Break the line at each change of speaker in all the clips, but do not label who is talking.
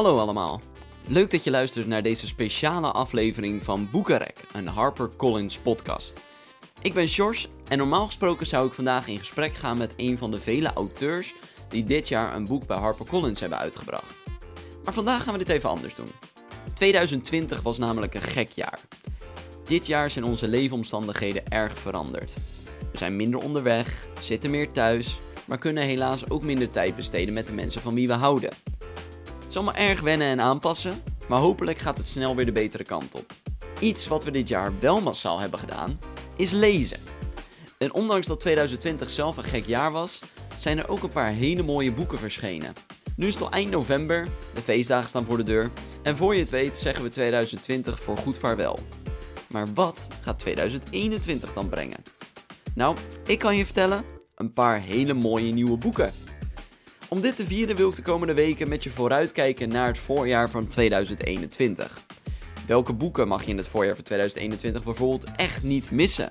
Hallo allemaal. Leuk dat je luistert naar deze speciale aflevering van Boekenrek, een HarperCollins podcast. Ik ben Sjors en normaal gesproken zou ik vandaag in gesprek gaan met een van de vele auteurs die dit jaar een boek bij HarperCollins hebben uitgebracht. Maar vandaag gaan we dit even anders doen. 2020 was namelijk een gek jaar. Dit jaar zijn onze leefomstandigheden erg veranderd. We zijn minder onderweg, zitten meer thuis, maar kunnen helaas ook minder tijd besteden met de mensen van wie we houden. Het is allemaal erg wennen en aanpassen, maar hopelijk gaat het snel weer de betere kant op. Iets wat we dit jaar wel massaal hebben gedaan, is lezen. En ondanks dat 2020 zelf een gek jaar was, zijn er ook een paar hele mooie boeken verschenen. Nu is het al eind november, de feestdagen staan voor de deur en voor je het weet zeggen we 2020 voor goed vaarwel. Maar wat gaat 2021 dan brengen? Nou, ik kan je vertellen, een paar hele mooie nieuwe boeken. Om dit te vieren wil ik de komende weken met je vooruitkijken naar het voorjaar van 2021. Welke boeken mag je in het voorjaar van 2021 bijvoorbeeld echt niet missen?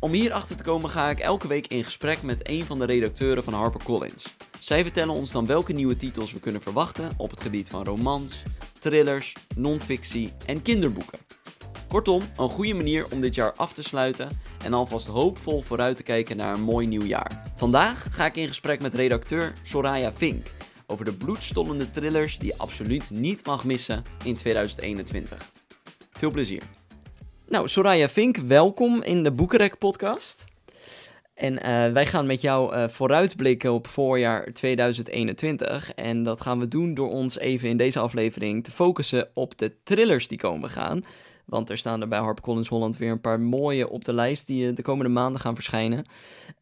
Om hierachter te komen ga ik elke week in gesprek met een van de redacteuren van HarperCollins. Zij vertellen ons dan welke nieuwe titels we kunnen verwachten op het gebied van romans, thrillers, non-fictie en kinderboeken. Kortom, een goede manier om dit jaar af te sluiten en alvast hoopvol vooruit te kijken naar een mooi nieuw jaar. Vandaag ga ik in gesprek met redacteur Soraya Fink over de bloedstollende thrillers die je absoluut niet mag missen in 2021. Veel plezier. Nou, Soraya Fink, welkom in de Boekenrek podcast. En uh, wij gaan met jou uh, vooruitblikken op voorjaar 2021. En dat gaan we doen door ons even in deze aflevering te focussen op de thrillers die komen gaan. Want er staan er bij HarperCollins Holland weer een paar mooie op de lijst die de komende maanden gaan verschijnen.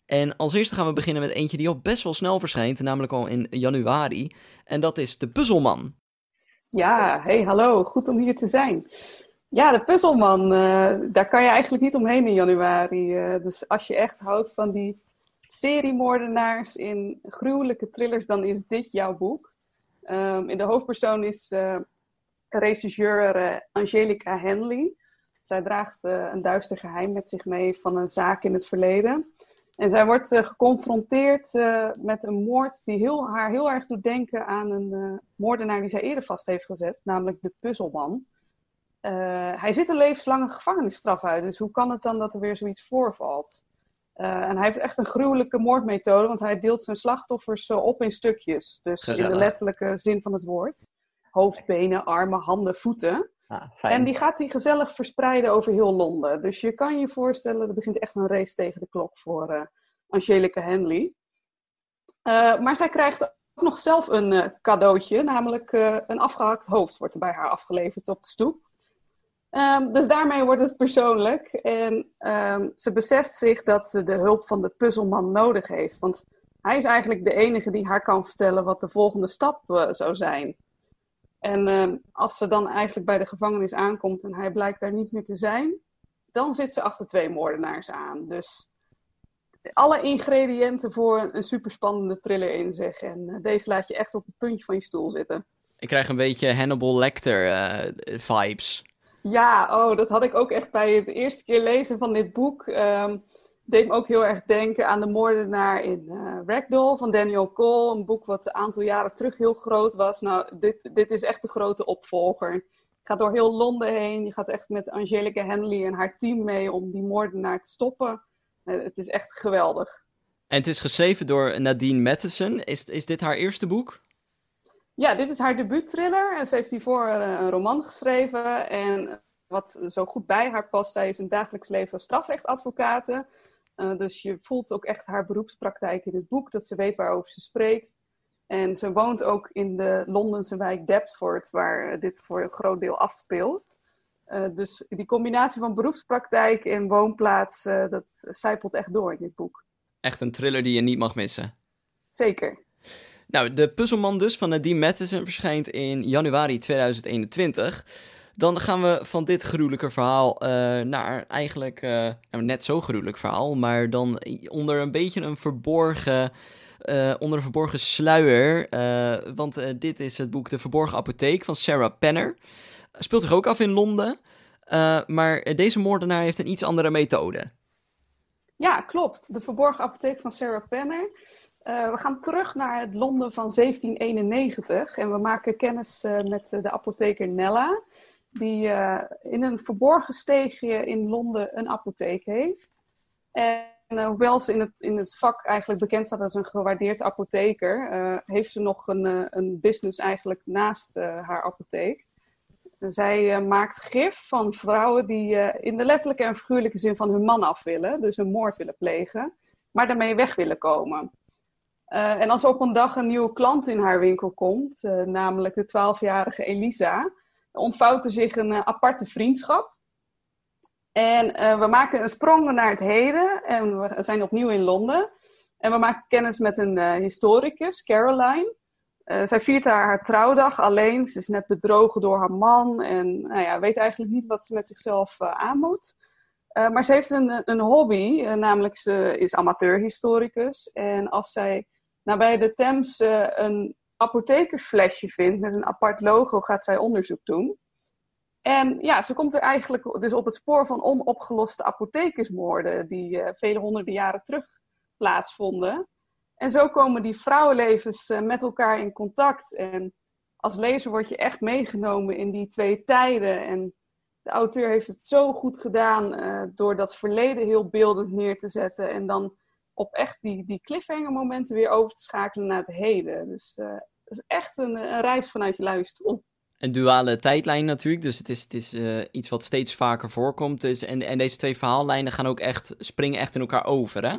En als eerste gaan we beginnen met eentje die al best wel snel verschijnt, namelijk al in januari. En dat is De Puzzelman.
Ja, hey, hallo. Goed om hier te zijn. Ja, De Puzzelman, uh, daar kan je eigenlijk niet omheen in januari. Uh, dus als je echt houdt van die seriemoordenaars in gruwelijke thrillers, dan is dit jouw boek. Um, in de hoofdpersoon is regisseur uh, Angelica Henley. Zij draagt uh, een duister geheim met zich mee van een zaak in het verleden. En zij wordt uh, geconfronteerd met een moord die heel, haar heel erg doet denken aan een moordenaar die zij eerder vast heeft gezet, namelijk de puzzelman. hij zit een levenslange gevangenisstraf uit, dus hoe kan het dan dat er weer zoiets voorvalt? en hij heeft echt een gruwelijke moordmethode, want hij deelt zijn slachtoffers op in stukjes. Dus Gezellig. in de letterlijke zin van het woord hoofd, benen, armen, handen, voeten. Ah, en die gaat hij gezellig verspreiden over heel Londen. Dus je kan je voorstellen, er begint echt een race tegen de klok voor uh, Angelica Henley. Uh, maar zij krijgt ook nog zelf een uh, cadeautje, namelijk een afgehakt hoofd wordt er bij haar afgeleverd op de stoep. Um, dus daarmee wordt het persoonlijk. En um, ze beseft zich dat ze de hulp van de puzzelman nodig heeft. Want hij is eigenlijk de enige die haar kan vertellen wat de volgende stap zou zijn. En uh, als ze dan eigenlijk bij de gevangenis aankomt en hij blijkt daar niet meer te zijn, dan zit ze achter twee moordenaars aan. Dus alle ingrediënten voor een superspannende thriller in zich. En uh, deze laat je echt op het puntje van je stoel zitten.
Ik krijg een beetje Hannibal Lecter uh, vibes.
Ja, oh, dat had ik ook echt bij het eerste keer lezen van dit boek. Um, deed me ook heel erg denken aan de moordenaar in uh, Ragdoll van Daniel Cole. Een boek wat een aantal jaren terug heel groot was. Nou, dit, dit is echt de grote opvolger. Je gaat door heel Londen heen. Je gaat echt met Angelica Henley en haar team mee om die moordenaar te stoppen. Uh, het is echt geweldig.
En het is geschreven door Nadine Matheson. Is, is dit haar eerste boek?
Ja, dit is haar debuutthriller. Ze heeft hiervoor uh, een roman geschreven. En wat zo goed bij haar past, zij is een dagelijks leven als strafrechtadvocate. Uh, dus je voelt ook echt haar beroepspraktijk in het boek, dat ze weet waarover ze spreekt. En ze woont ook in de Londense wijk Deptford, waar dit voor een groot deel afspeelt. Uh, dus die combinatie van beroepspraktijk en woonplaats, uh, dat zijpelt echt door in dit boek.
Echt een thriller die je niet mag missen.
Zeker.
Nou, de puzzelman dus van Nadine Matheson verschijnt in januari 2021. Dan gaan we van dit gruwelijke verhaal uh, naar eigenlijk uh, nou, net zo gruwelijk verhaal, maar dan onder een beetje een verborgen, uh, onder een verborgen sluier. want dit is het boek De Verborgen Apotheek van Sarah Penner. Speelt zich ook af in Londen, maar deze moordenaar heeft een iets andere methode.
Ja, klopt. De Verborgen Apotheek van Sarah Penner. we gaan terug naar het Londen van 1791 en we maken kennis met de apotheker Nella, die in een verborgen steegje in Londen een apotheek heeft. En hoewel ze in het, in het vak eigenlijk bekend staat als een gewaardeerd apotheker, heeft ze nog een, een business eigenlijk naast haar apotheek. Zij maakt gif van vrouwen die in de letterlijke en figuurlijke zin van hun man af willen, dus een moord willen plegen, maar daarmee weg willen komen. En als op een dag een nieuwe klant in haar winkel komt, namelijk de 12-jarige Elisa, ontvouwt er zich een aparte vriendschap. En we maken een sprong naar het heden en we zijn opnieuw in Londen. En we maken kennis met een historicus, Caroline. Zij viert haar, trouwdag alleen. Ze is net bedrogen door haar man en nou ja, weet eigenlijk niet wat ze met zichzelf aan moet. Maar ze heeft een, een hobby, namelijk ze is amateurhistoricus. En als zij nabij de Thames een apothekersflesje vindt met een apart logo, gaat zij onderzoek doen. En ja, ze komt er eigenlijk dus op het spoor van onopgeloste apothekersmoorden die vele honderden jaren terug plaatsvonden. En zo komen die vrouwenlevens uh, met elkaar in contact. En als lezer word je echt meegenomen in die twee tijden. En de auteur heeft het zo goed gedaan uh, door dat verleden heel beeldend neer te zetten. En dan op echt die, die cliffhanger momenten weer over te schakelen naar het heden. Dus het is echt een, een, reis vanuit je luie stoel.
Een duale tijdlijn natuurlijk, dus het is, het is iets wat steeds vaker voorkomt. Dus, en, en deze twee verhaallijnen gaan ook echt, springen echt in elkaar over, hè?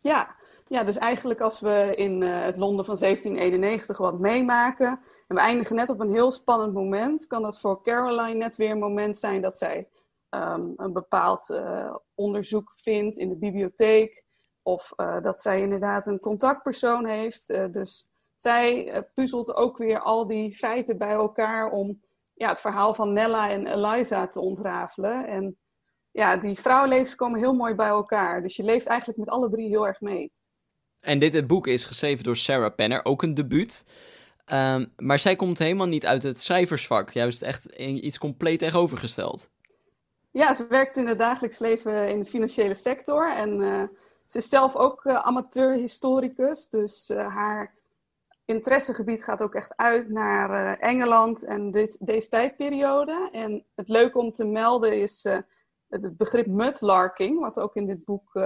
Ja, ja, dus eigenlijk als we in uh, het Londen van 1791 wat meemaken en we eindigen net op een heel spannend moment, kan dat voor Caroline net weer een moment zijn dat zij um, een bepaald uh, onderzoek vindt in de bibliotheek of dat zij inderdaad een contactpersoon heeft. dus zij puzzelt ook weer al die feiten bij elkaar om ja, het verhaal van Nella en Eliza te ontrafelen. En ja, die vrouwenlevens komen heel mooi bij elkaar. Dus je leeft eigenlijk met alle drie heel erg mee.
En dit het boek is geschreven door Sarah Penner, ook een debuut. Um, maar zij komt helemaal niet uit het cijfersvak, juist echt iets compleet tegenovergesteld.
Ja, ze werkt in het dagelijks leven in de financiële sector en uh, ze is zelf ook uh, amateur-historicus. Dus uh, haar interessegebied gaat ook echt uit naar Engeland en dit, deze tijdperiode. En het leuke om te melden is het begrip mudlarking, wat ook in dit boek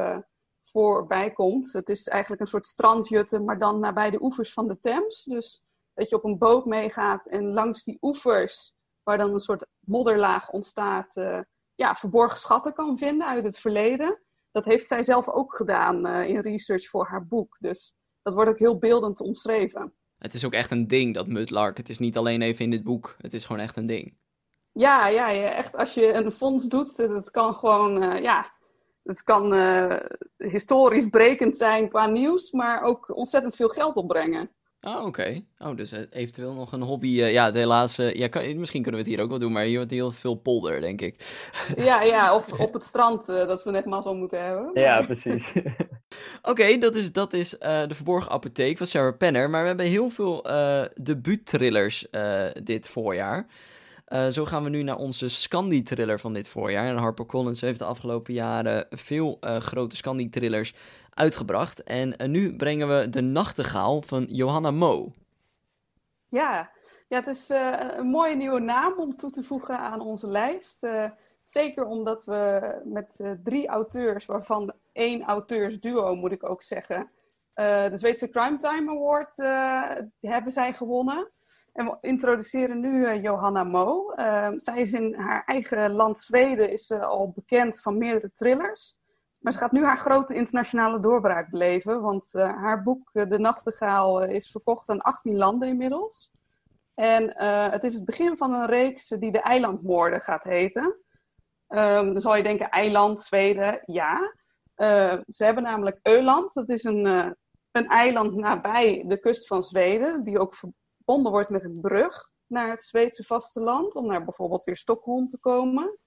voorbij komt. Het is eigenlijk een soort strandjutten, maar dan nabij de oevers van de Thames. Dus dat je op een boot meegaat en langs die oevers, waar dan een soort modderlaag ontstaat, uh, ja, verborgen schatten kan vinden uit het verleden. Dat heeft zij zelf ook gedaan uh, in research voor haar boek. Dus dat wordt ook heel beeldend omschreven.
Het is ook echt een ding, dat mudlark. Het is niet alleen even in dit boek. Het is gewoon echt een ding.
Ja, ja, ja echt als je een fonds doet, dat kan gewoon, uh, ja, het kan uh, historisch brekend zijn qua nieuws, maar ook ontzettend veel geld opbrengen.
Oh, oké. Oh, dus eh, eventueel nog een hobby. Uh, ja, helaas. Uh, ja, kan, misschien kunnen we het hier ook wel doen, maar hier wordt heel veel polder, denk ik.
Ja, ja of op het strand dat we net mazzel moeten hebben.
Ja, precies.
Oké, dat is, dat is De Verborgen Apotheek van Sarah Penner. Maar we hebben heel veel debuut-thrillers dit voorjaar. Zo gaan we nu naar onze Scandi-thriller van dit voorjaar. En HarperCollins heeft de afgelopen jaren veel grote Scandi-thrillers uitgebracht. En nu brengen we De Nachtegaal van Johanna Mo.
Ja, ja het is een mooie nieuwe naam om toe te voegen aan onze lijst. Zeker omdat we met drie auteurs, waarvan één auteursduo moet ik ook zeggen... de Zweedse Crime Time Award hebben zij gewonnen... En we introduceren nu Johanna Mo. Uh, zij is in haar eigen land Zweden is, al bekend van meerdere thrillers. Maar ze gaat nu haar grote internationale doorbraak beleven. Want eh, haar boek De Nachtegaal is verkocht aan 18 landen inmiddels. En het is het begin van een reeks die de eilandmoorden gaat heten. Um, dan zal je denken, eiland, Zweden, ja. ze hebben namelijk Öland. Dat is een, een eiland nabij de kust van Zweden. Die ook verbonden wordt met een brug naar het Zweedse vasteland, om naar bijvoorbeeld weer Stockholm te komen.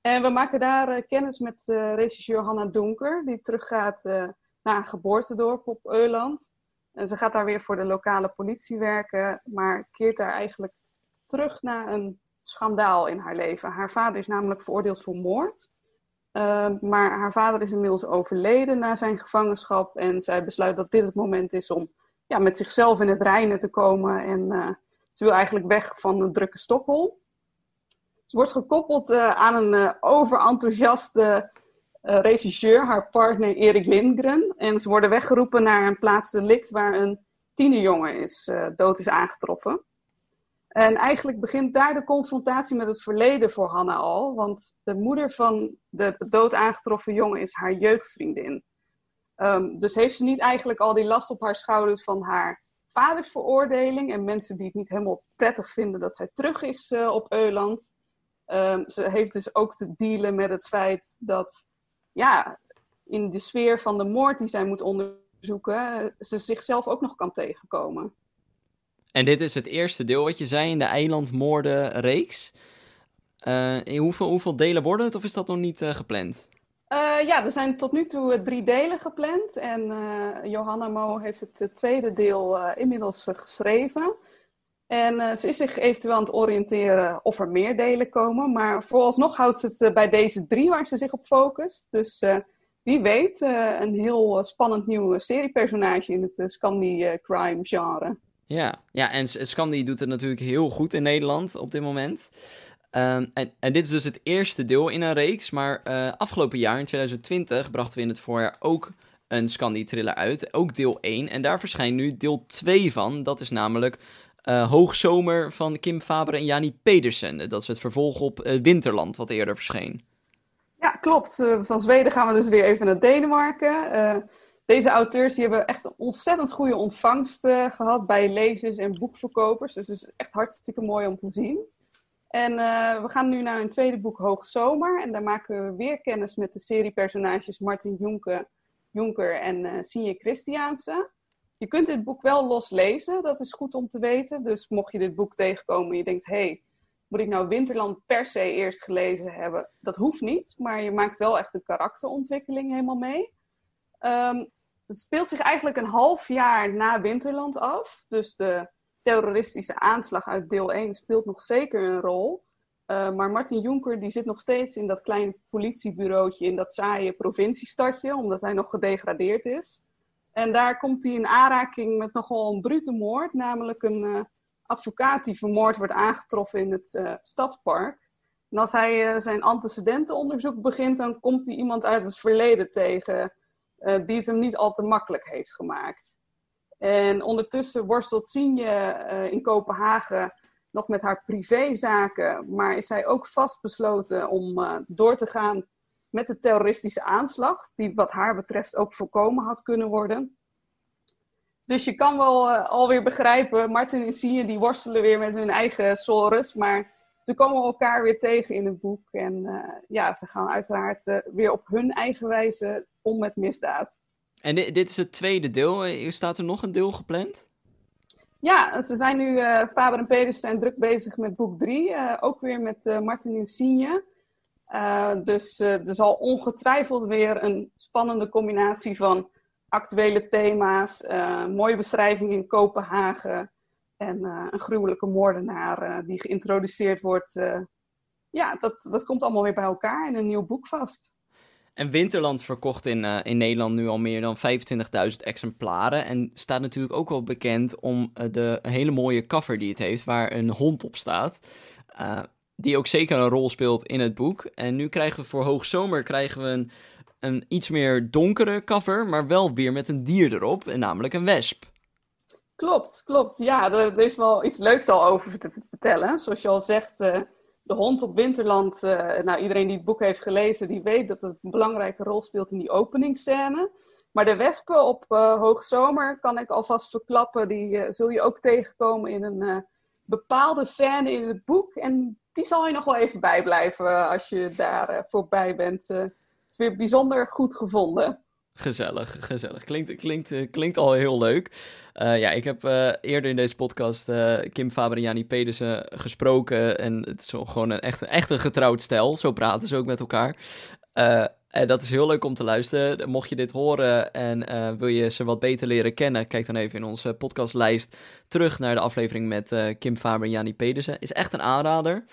En we maken daar uh, kennis met uh, regisseur Hanna Donker, die teruggaat uh, naar een geboortedorp op Euland. En ze gaat daar weer voor de lokale politie werken, maar keert daar eigenlijk terug naar een schandaal in haar leven. Haar vader is namelijk veroordeeld voor moord. Ehm, maar haar vader is inmiddels overleden na zijn gevangenschap. En zij besluit dat dit het moment is om ja, met zichzelf in het reinen te komen. En uh, ze wil eigenlijk weg van een drukke Stockholm. Ze wordt gekoppeld uh, aan een uh, overenthousiaste regisseur, haar partner Erik Lindgren. En ze worden weggeroepen naar een plaats delict waar een tienerjongen is, dood is aangetroffen. En eigenlijk begint daar de confrontatie met het verleden voor Hanna al. Want de moeder van de dood aangetroffen jongen is haar jeugdvriendin. Um, dus heeft ze niet eigenlijk al die last op haar schouders van haar vaders veroordeling en mensen die het niet helemaal prettig vinden dat zij terug is uh, op Euland. Um, ze heeft dus ook te dealen met het feit dat ja, in de sfeer van de moord die zij moet onderzoeken, ze zichzelf ook nog kan tegenkomen.
En dit is het eerste deel wat je zei in de eilandmoorden-reeks. Uh, in hoeveel, hoeveel delen worden het of is dat nog niet uh, gepland?
Uh, ja, er zijn tot nu toe drie delen gepland. En Johanna Mo heeft het tweede deel inmiddels geschreven. En ze is zich eventueel aan het oriënteren of er meer delen komen. Maar vooralsnog houdt ze het bij deze drie waar ze zich op focust. Dus wie weet, een heel spannend nieuw seriepersonage in het Scandi crime genre.
Ja, ja en Scandi doet het natuurlijk heel goed in Nederland op dit moment. Um, en, dit is dus het eerste deel in een reeks. Maar uh, afgelopen jaar, in 2020, brachten we in het voorjaar ook een Scandi-thriller uit. Ook deel 1. En daar verschijnt nu deel 2 van. Dat is namelijk uh, Hoogzomer van Kim Faber en Jani Pedersen. Dat is het vervolg op uh, Winterland, wat eerder verscheen.
Ja, klopt. van Zweden gaan we dus weer even naar Denemarken deze auteurs die hebben echt een ontzettend goede ontvangst uh, gehad bij lezers en boekverkopers. Dus het is echt hartstikke mooi om te zien. En uh, we gaan nu naar een tweede boek, Hoogzomer. En daar maken we weer kennis met de seriepersonages Martin Jonke, Jonker en uh, Signe Christiaanse. Je kunt dit boek wel los lezen, dat is goed om te weten. Dus mocht je dit boek tegenkomen en je denkt, hé, hey, moet ik nou Winterland per se eerst gelezen hebben? Dat hoeft niet, maar je maakt wel echt de karakterontwikkeling helemaal mee. Um, het speelt zich eigenlijk een half jaar na Winterland af. Dus de terroristische aanslag uit deel 1 speelt nog zeker een rol. Uh, maar Martin Jonker die zit nog steeds in dat kleine politiebureautje in dat saaie provinciestadje, omdat hij nog gedegradeerd is. En daar komt hij in aanraking met nogal een brute moord, namelijk een uh, advocaat die vermoord wordt aangetroffen in het uh, stadspark. En als hij zijn antecedentenonderzoek begint, dan komt hij iemand uit het verleden tegen uh, die het hem niet al te makkelijk heeft gemaakt. En ondertussen worstelt Signe uh, in Kopenhagen nog met haar privézaken, maar is zij ook vastbesloten om uh, door te gaan met de terroristische aanslag, die wat haar betreft ook voorkomen had kunnen worden. Dus je kan wel alweer begrijpen, Martin en Signe die worstelen weer met hun eigen sores, maar ze komen elkaar weer tegen in het boek. En uh, ja, ze gaan uiteraard uh, weer op hun eigen wijze om met misdaad.
En dit, dit, is het tweede deel. Eh, staat er nog een deel gepland?
Ja, ze zijn nu, uh, Faber en Peders zijn druk bezig met boek 3. Uh, ook weer met Martin Insigne. dus er zal ongetwijfeld weer een spannende combinatie van actuele thema's, mooie beschrijving in Kopenhagen, en uh, een gruwelijke moordenaar uh, die geïntroduceerd wordt. Uh, ja, dat, dat komt allemaal weer bij elkaar in een nieuw boek vast.
En Winterland verkocht in, in Nederland nu al meer dan 25.000 exemplaren. En staat natuurlijk ook wel bekend om de hele mooie cover die het heeft, waar een hond op staat. die ook zeker een rol speelt in het boek. En nu krijgen we voor Hoogzomer krijgen we een, een iets meer donkere cover, maar wel weer met een dier erop, en namelijk een wesp.
Klopt, klopt. Ja, er, is wel iets leuks al over te vertellen. Zoals je al zegt, uh, de hond op Winterland. Uh, nou, iedereen die het boek heeft gelezen, die weet dat het een belangrijke rol speelt in die openingsscène. Maar de wespen op uh, Hoogzomer kan ik alvast verklappen. Die zul je ook tegenkomen in een bepaalde scène in het boek. En die zal je nog wel even bijblijven als je daar voorbij bent. het is weer bijzonder goed gevonden.
Gezellig, gezellig. Klinkt, klinkt, eh, klinkt al heel leuk. Uh, ja, ik heb uh, eerder in deze podcast Kim Faber en Jani Pedersen gesproken. En het is gewoon een echt, echt een getrouwd stijl. Zo praten ze ook met elkaar. en dat is heel leuk om te luisteren. Mocht je dit horen en wil je ze wat beter leren kennen, kijk dan even in onze podcastlijst terug naar de aflevering met Kim Faber en Jani Pedersen. Is echt een aanrader.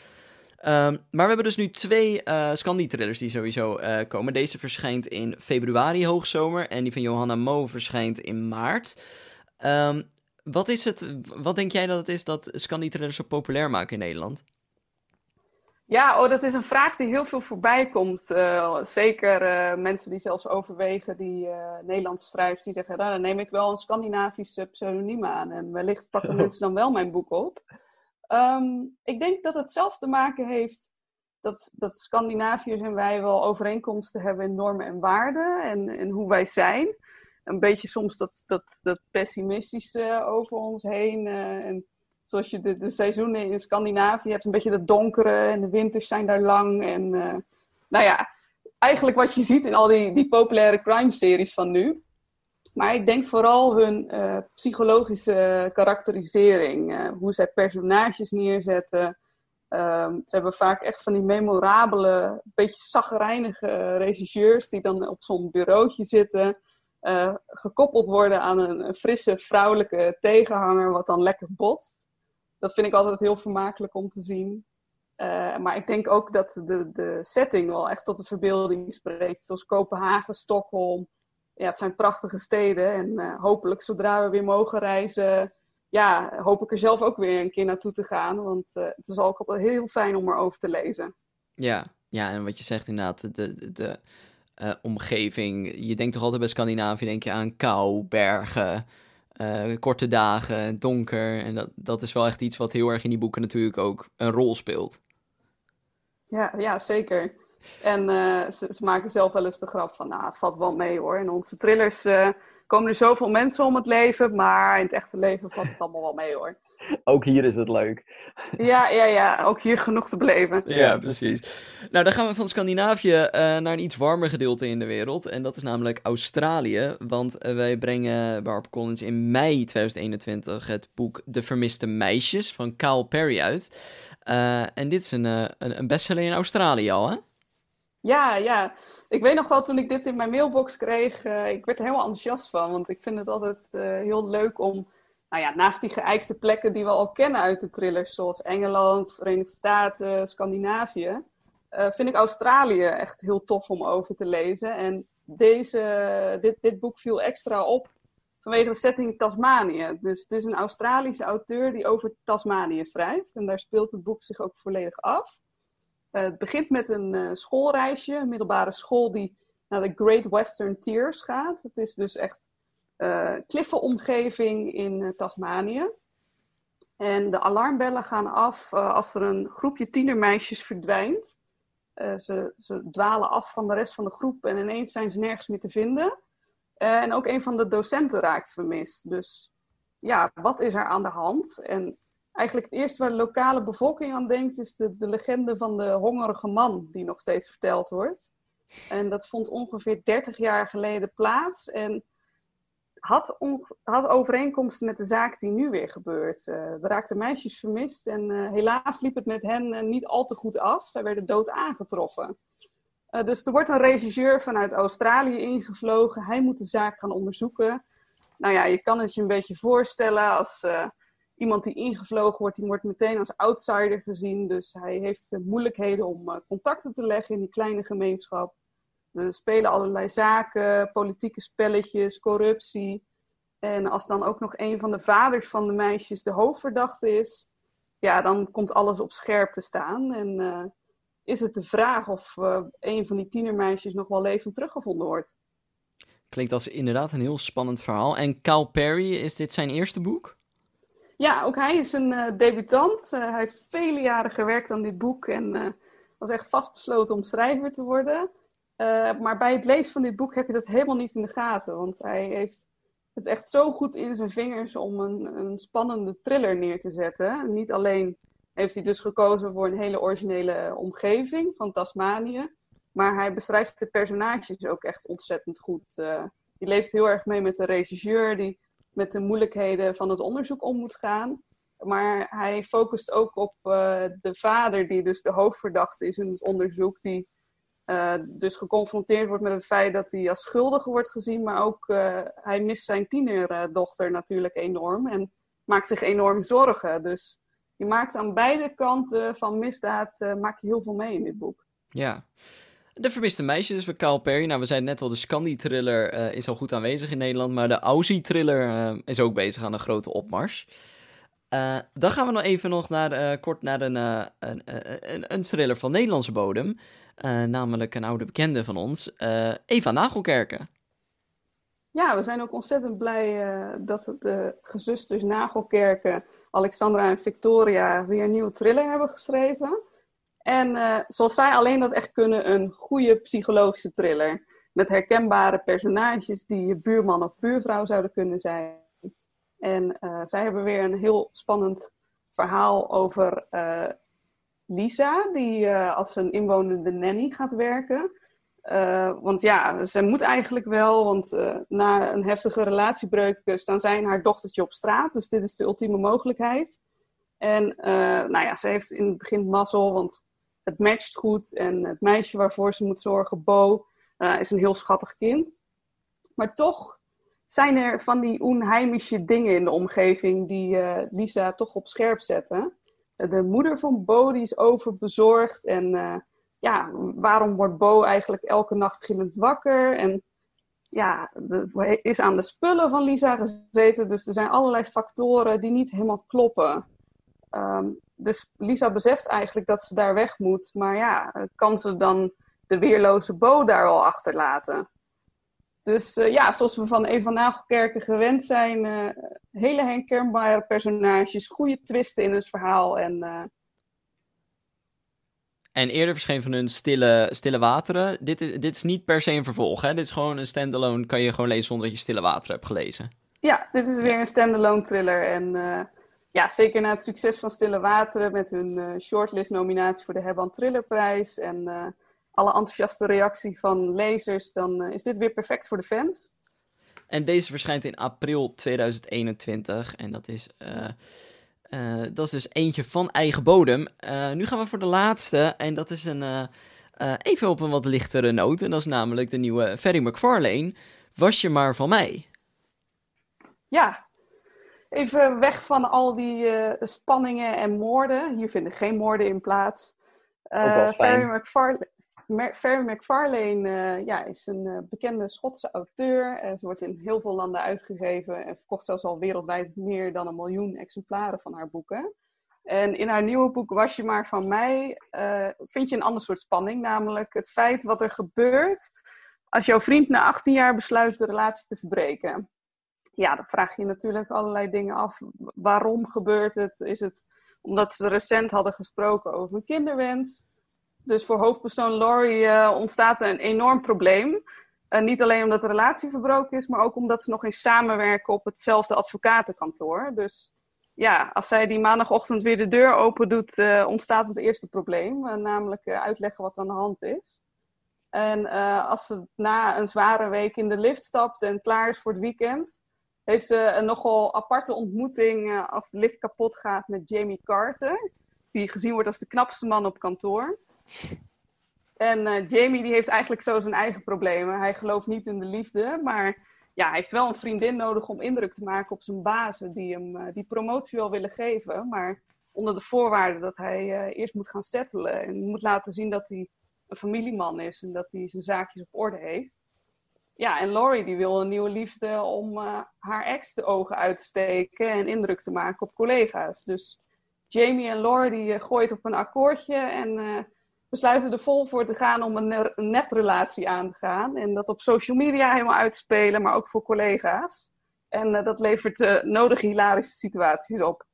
Ehm, maar we hebben dus nu twee uh, Scandi-thrillers die sowieso uh, komen. Deze verschijnt in februari, hoogzomer. En die van Johanna Mo verschijnt in maart. Um, wat, is het, wat denk jij dat het is dat Scandi-thrillers zo populair maken in Nederland?
Ja, oh, dat is een vraag die heel veel voorbij komt. Uh, zeker mensen die zelfs overwegen, die Nederlandse schrijvers, die zeggen, nou, dan neem ik wel een Scandinavische pseudoniem aan. En wellicht pakken mensen dan wel mijn boek op. Um, ik denk dat het zelf te maken heeft dat, dat Scandinaviërs en wij wel overeenkomsten hebben in normen en waarden en, en hoe wij zijn. Een beetje soms dat, dat, dat pessimistische over ons heen. Uh, en zoals je de, de seizoenen in Scandinavië hebt, een beetje dat donkere en de winters zijn daar lang. En uh, nou ja, eigenlijk wat je ziet in al die, die populaire crime-series van nu. Maar ik denk vooral hun uh, psychologische karakterisering. Uh, hoe zij personages neerzetten. Um, ze hebben vaak echt van die memorabele, beetje zagrijnige regisseurs die dan op zo'n bureautje zitten. Uh, gekoppeld worden aan een, een, frisse vrouwelijke tegenhanger, wat dan lekker botst. Dat vind ik altijd heel vermakelijk om te zien. maar ik denk ook dat de, de setting wel echt tot de verbeelding spreekt. Zoals Kopenhagen, Stockholm, ja, het zijn prachtige steden. En uh, hopelijk zodra we weer mogen reizen, ja, hoop ik er zelf ook weer een keer naartoe te gaan. Want uh, het is ook altijd heel fijn om erover te lezen.
Ja, ja en wat je zegt inderdaad, de, de, de uh, omgeving. Je denkt toch altijd bij Scandinavië, denk je aan kou, bergen, korte dagen, donker. En dat, dat is wel echt iets wat heel erg in die boeken natuurlijk ook een rol speelt.
Ja, ja zeker. En uh, ze, ze, maken zelf wel eens de grap van, nou, het valt wel mee hoor. In onze thrillers uh, komen er zoveel mensen om het leven, maar in het echte leven valt het allemaal wel mee hoor.
Ook hier is het leuk.
Ja, ja, ja. Ook hier genoeg te beleven.
Ja, precies. Nou, dan gaan we van Scandinavië uh, naar een iets warmer gedeelte in de wereld. En dat is namelijk Australië. Want wij brengen bij Collins in mei 2021 het boek De Vermiste Meisjes van Kyle Perry uit. en dit is een, een, een bestseller in Australië al, hè?
Ja, ja. Ik weet nog wel toen ik dit in mijn mailbox kreeg, uh, ik werd er helemaal enthousiast van. Want ik vind het altijd uh, heel leuk om, nou ja, naast die geëikte plekken die we al kennen uit de thrillers, zoals Engeland, Verenigde Staten, Scandinavië, uh, vind ik Australië echt heel tof om over te lezen. En deze, dit, dit boek viel extra op vanwege de setting Tasmanië. Dus het is een Australische auteur die over Tasmanië schrijft. En daar speelt het boek zich ook volledig af. Uh, het begint met een uh, schoolreisje, een middelbare school die naar de Great Western Tiers gaat. Het is dus echt uh, kliffenomgeving in Tasmanië. En de alarmbellen gaan af als er een groepje tienermeisjes verdwijnt. Ze, ze, dwalen af van de rest van de groep en ineens zijn ze nergens meer te vinden. en ook een van de docenten raakt vermist. Dus ja, wat is er aan de hand? En eigenlijk het eerste waar de lokale bevolking aan denkt, is de, de legende van de hongerige man, die nog steeds verteld wordt. En dat vond ongeveer 30 jaar geleden plaats en had, had overeenkomsten met de zaak die nu weer gebeurt. Uh, er raakten meisjes vermist en uh, helaas liep het met hen uh, niet al te goed af. Zij werden dood aangetroffen. dus er wordt een regisseur vanuit Australië ingevlogen. Hij moet de zaak gaan onderzoeken. Nou ja, je kan het je een beetje voorstellen als iemand die ingevlogen wordt, die wordt meteen als outsider gezien. Dus hij heeft moeilijkheden om uh, contacten te leggen in die kleine gemeenschap. Er spelen allerlei zaken, politieke spelletjes, corruptie. En als dan ook nog een van de vaders van de meisjes de hoofdverdachte is, ja, dan komt alles op scherp te staan. En uh, is het de vraag of een van die tienermeisjes nog wel levend teruggevonden wordt.
Klinkt als inderdaad een heel spannend verhaal. En Cal Perry, is dit zijn eerste boek?
Ja, ook hij is een uh, debutant. Uh, hij heeft vele jaren gewerkt aan dit boek en uh, was echt vastbesloten om schrijver te worden. maar bij het lezen van dit boek heb je dat helemaal niet in de gaten. Want hij heeft het echt zo goed in zijn vingers om een, een spannende thriller neer te zetten. niet alleen heeft hij dus gekozen voor een hele originele omgeving van Tasmanië. Maar hij beschrijft de personages ook echt ontzettend goed. die leeft heel erg mee met de regisseur. Die met de moeilijkheden van het onderzoek om moet gaan. Maar hij focust ook op uh, de vader, die dus de hoofdverdachte is in het onderzoek, die uh, dus geconfronteerd wordt met het feit dat hij als schuldige wordt gezien, maar ook uh, hij mist zijn tienerdochter natuurlijk enorm en maakt zich enorm zorgen. Dus je maakt aan beide kanten van misdaad maak je heel veel mee in dit boek.
Ja. De Vermiste Meisjes van Kyle Perry. Nou, we zeiden net al, de Scandi-thriller is al goed aanwezig in Nederland. Maar de Aussie-thriller is ook bezig aan een grote opmars. Uh, dan gaan we nog even nog naar, kort naar een, een, een, een, thriller van Nederlandse bodem. namelijk een oude bekende van ons, Eva Nagelkerken.
Ja, we zijn ook ontzettend blij dat de gezusters Nagelkerken, Alexandra en Victoria, weer een nieuwe thriller hebben geschreven. En uh, zoals zij alleen dat echt kunnen, een goede psychologische thriller. Met herkenbare personages die je buurman of buurvrouw zouden kunnen zijn. En uh, zij hebben weer een heel spannend verhaal over Lisa, die als een inwonende nanny gaat werken. Want ja, ze moet eigenlijk wel, want na een heftige relatiebreuk staan zij en haar dochtertje op straat. Dus dit is de ultieme mogelijkheid. En nou ja, ze heeft in het begin mazzel, want het matcht goed. En het meisje waarvoor ze moet zorgen, Bo, is een heel schattig kind. Maar toch zijn er van die onheimische dingen in de omgeving die Lisa toch op scherp zetten. De moeder van Bo die is overbezorgd en ja, waarom wordt Bo eigenlijk elke nacht gillend wakker? En ja, is aan de spullen van Lisa gezeten. Dus er zijn allerlei factoren die niet helemaal kloppen. Ehm, dus Lisa beseft eigenlijk dat ze daar weg moet. Maar ja, kan ze dan de weerloze Bo daar al achterlaten? Dus uh, ja, zoals we van Eva Nagelkerken gewend zijn, uh, hele herkenbare personages, goede twisten in het verhaal en uh,
en eerder verscheen van hun Stille, stille Wateren. Dit is, dit is niet per se een vervolg, hè? Dit is gewoon een standalone, kan je gewoon lezen zonder dat je Stille Wateren hebt gelezen.
Ja, dit is weer een standalone thriller. En ja, zeker na het succes van Stille Wateren met hun uh, shortlist nominatie voor de Hebban Thrillerprijs en uh, alle enthousiaste reactie van lezers, dan is dit weer perfect voor de fans.
En deze verschijnt in april 2021 en dat is... Dat is dus eentje van eigen bodem. Nu gaan we voor de laatste. En dat is een, even op een wat lichtere noot. En dat is namelijk de nieuwe Ferry McFarlane. Was je maar van mij.
Ja, even weg van al die spanningen en moorden. Hier vinden geen moorden in plaats. Ferry McFarlane, Ferry McFarlane uh, ja, is een bekende Schotse auteur. Ze wordt in heel veel landen uitgegeven en verkocht zelfs al wereldwijd meer dan een miljoen exemplaren van haar boeken. En in haar nieuwe boek Was je maar van mij vind je een ander soort spanning, namelijk het feit wat er gebeurt als jouw vriend na 18 jaar besluit de relatie te verbreken. Ja, dan vraag je natuurlijk allerlei dingen af. Waarom gebeurt het? Is het omdat ze recent hadden gesproken over een kinderwens? Dus voor hoofdpersoon Laurie uh, ontstaat een enorm probleem. Uh, niet alleen omdat de relatie verbroken is, maar ook omdat ze nog eens samenwerken op hetzelfde advocatenkantoor. Dus ja, als zij die maandagochtend weer de deur open doet, uh, ontstaat het eerste probleem. namelijk uitleggen wat aan de hand is. En als ze na een zware week in de lift stapt en klaar is voor het weekend, heeft ze een nogal aparte ontmoeting als de lift kapot gaat met Jamie Carter. Die gezien wordt als de knapste man op kantoor. En uh, Jamie die heeft eigenlijk zo zijn eigen problemen. Hij gelooft niet in de liefde, maar ja, hij heeft wel een vriendin nodig om indruk te maken op zijn bazen die hem uh, die promotie wel willen geven. Maar onder de voorwaarde dat hij eerst moet gaan settelen en moet laten zien dat hij een familieman is en dat hij zijn zaakjes op orde heeft. Ja, en Laurie die wil een nieuwe liefde om haar ex de ogen uit te steken en indruk te maken op collega's. Dus Jamie en Laurie die gooit op een akkoordje en besluiten er vol voor te gaan om een, een neprelatie aan te gaan. En dat op social media helemaal uit te spelen, maar ook voor collega's. En dat levert nodige hilarische situaties op.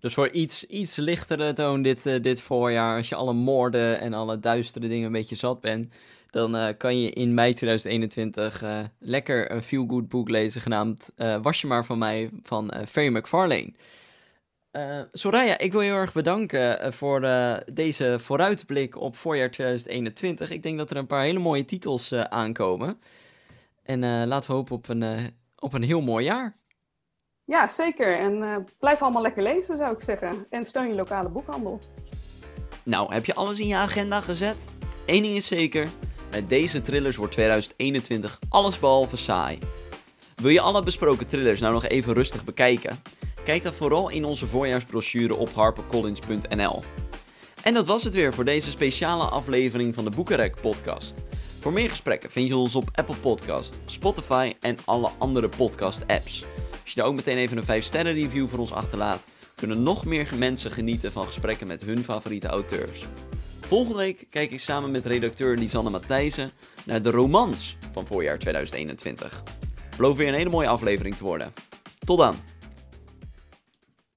Dus voor iets, iets lichtere toon dit, dit voorjaar, als je alle moorden en alle duistere dingen een beetje zat bent, dan kan je in mei 2021 lekker een feel-good boek lezen genaamd Was je maar van mij van Ferry McFarlane. Soraya, ik wil je heel erg bedanken eh, voor deze vooruitblik op voorjaar 2021. Ik denk dat er een paar hele mooie titels aankomen. En laten we hopen op een, op een heel mooi jaar.
Ja, zeker. En blijf allemaal lekker lezen, zou ik zeggen. En steun je lokale boekhandel.
Nou, heb je alles in je agenda gezet? Eén ding is zeker. Met deze thrillers wordt 2021 allesbehalve saai. Wil je alle besproken thrillers nou nog even rustig bekijken? Kijk dan vooral in onze voorjaarsbrochure op harpercollins.nl. En dat was het weer voor deze speciale aflevering van de Boekenrek podcast. Voor meer gesprekken vind je ons op Apple Podcast, Spotify en alle andere podcast apps. Als je daar ook meteen even een 5 sterren review voor ons achterlaat, kunnen nog meer mensen genieten van gesprekken met hun favoriete auteurs. Volgende week kijk ik samen met redacteur Lisanne Matthijssen naar de romans van voorjaar 2021. Beloof weer een hele mooie aflevering te worden. Tot dan!